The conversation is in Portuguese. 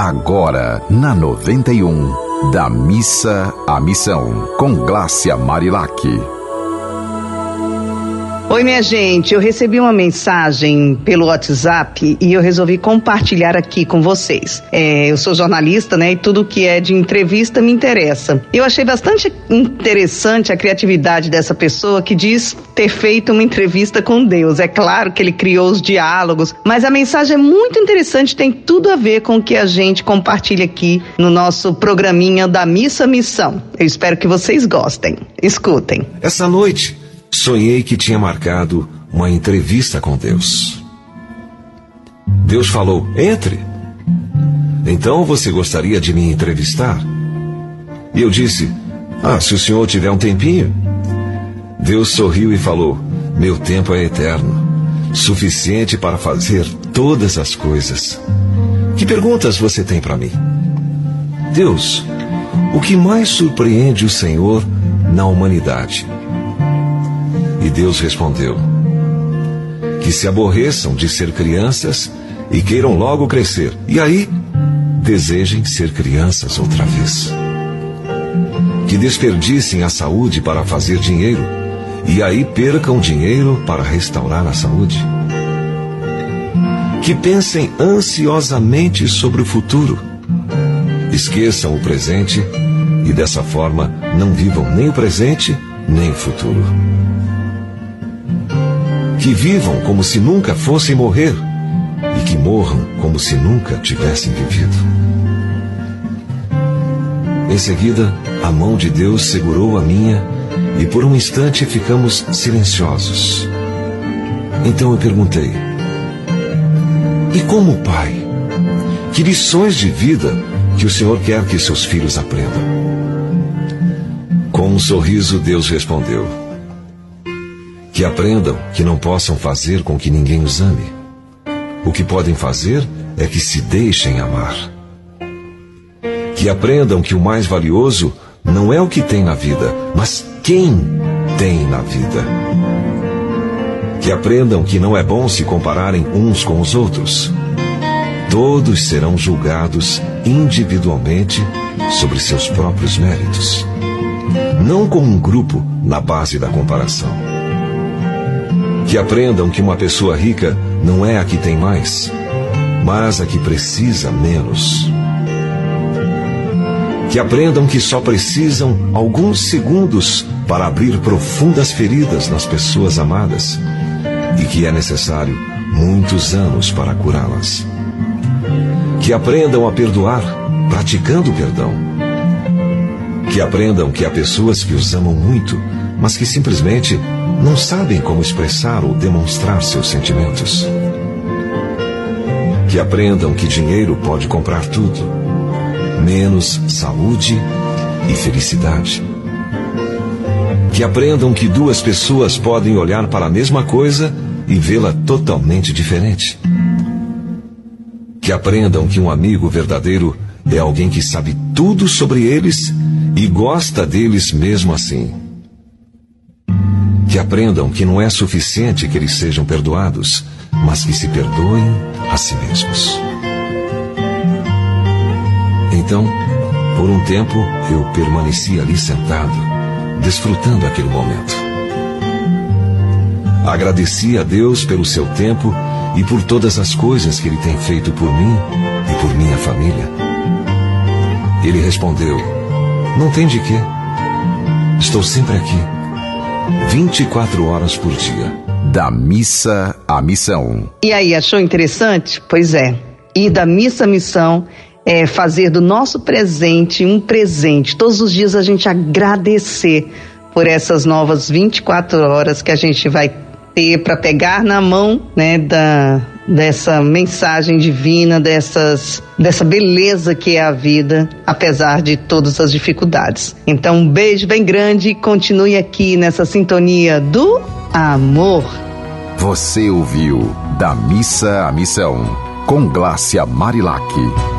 Agora, na 91, da missa à missão, com Glácia Marilac. Oi, minha gente. Eu recebi uma mensagem pelo WhatsApp e eu resolvi compartilhar aqui com vocês. É, eu sou jornalista, né? E tudo que é de entrevista me interessa. Eu achei bastante interessante a criatividade dessa pessoa que diz ter feito uma entrevista com Deus. É claro que ele criou os diálogos, mas a mensagem é muito interessante, tem tudo a ver com o que a gente compartilha aqui no nosso programinha da Missa Missão. Eu espero que vocês gostem. Escutem. Essa noite sonhei que tinha marcado uma entrevista com Deus. Deus falou: Entre. Então você gostaria de me entrevistar? E eu disse: Ah, se o senhor tiver um tempinho. Deus sorriu e falou: Meu tempo é eterno, suficiente para fazer todas as coisas. Que perguntas você tem para mim? Deus, o que mais surpreende o Senhor na humanidade? E Deus respondeu: Que se aborreçam de ser crianças e queiram logo crescer, e aí desejem ser crianças outra vez. Que desperdicem a saúde para fazer dinheiro, e aí percam dinheiro para restaurar a saúde. Que pensem ansiosamente sobre o futuro, esqueçam o presente e dessa forma não vivam nem o presente nem o futuro que vivam como se nunca fossem morrer e que morram como se nunca tivessem vivido. Em seguida, a mão de Deus segurou a minha e por um instante ficamos silenciosos. Então eu perguntei: E como pai, que lições de vida que o Senhor quer que seus filhos aprendam? Com um sorriso, Deus respondeu: que aprendam que não possam fazer com que ninguém os ame. O que podem fazer é que se deixem amar. Que aprendam que o mais valioso não é o que tem na vida, mas quem tem na vida. Que aprendam que não é bom se compararem uns com os outros. Todos serão julgados individualmente sobre seus próprios méritos, não como um grupo na base da comparação. Que aprendam que uma pessoa rica não é a que tem mais, mas a que precisa menos. Que aprendam que só precisam alguns segundos para abrir profundas feridas nas pessoas amadas e que é necessário muitos anos para curá-las. Que aprendam a perdoar praticando o perdão. Que aprendam que há pessoas que os amam muito, mas que simplesmente não sabem como expressar ou demonstrar seus sentimentos. Que aprendam que dinheiro pode comprar tudo, menos saúde e felicidade. Que aprendam que duas pessoas podem olhar para a mesma coisa e vê-la totalmente diferente. Que aprendam que um amigo verdadeiro é alguém que sabe tudo sobre eles e gosta deles mesmo assim que aprendam que não é suficiente que eles sejam perdoados, mas que se perdoem a si mesmos. Então, por um tempo, eu permaneci ali sentado, desfrutando aquele momento. Agradeci a Deus pelo seu tempo e por todas as coisas que Ele tem feito por mim e por minha família. Ele respondeu: Não tem de quê. Estou sempre aqui 24 horas por dia. Da missa à missão. E aí, achou interessante? Pois é. Ir da missa à missão é fazer do nosso presente um presente. Todos os dias a gente agradecer por essas novas 24 horas que a gente vai ter para pegar na mão, né, da, dessa mensagem divina, dessas, dessa beleza que é a vida, apesar de todas as dificuldades. Então, um beijo bem grande e continue aqui nessa sintonia do amor. Você ouviu Da Missa à Missão, com Glácia Marilac.